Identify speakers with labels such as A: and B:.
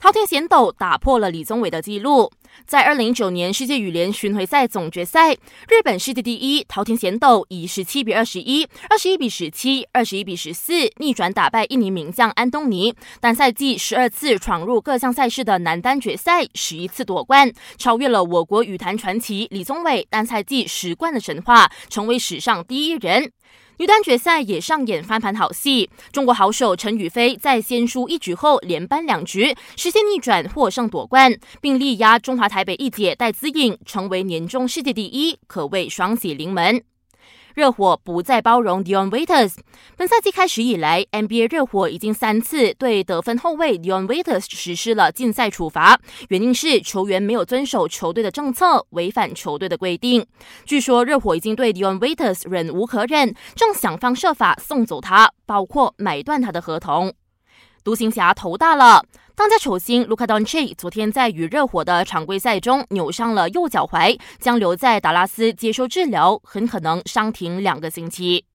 A: 滔天贤斗打破了李宗伟的纪录，在二零一九年世界羽联巡回赛总决赛，日本世界第一滔天贤斗以十七比二十一、二十一比十七、二十一比十四逆转打败印尼名将安东尼，单赛季十二次闯入各项赛事的男单决赛，十一次夺冠，超越了我国羽坛传奇李宗伟。单赛季十冠的神话，成为史上第一人。女单决赛也上演翻盘好戏，中国好手陈雨菲在先输一局后连扳两局，实现逆转获胜夺冠，并力压中华台北一姐戴资颖，成为年终世界第一，可谓双喜临门。热火不再包容 Dion Waiters。本赛季开始以来，NBA 热火已经三次对得分后卫 Dion Waiters 实施了禁赛处罚，原因是球员没有遵守球队的政策，违反球队的规定。据说热火已经对 Dion Waiters 忍无可忍，正想方设法送走他，包括买断他的合同。独行侠头大了。当家球星卢卡· c h 奇昨天在与热火的常规赛中扭伤了右脚踝，将留在达拉斯接受治疗，很可能伤停两个星期。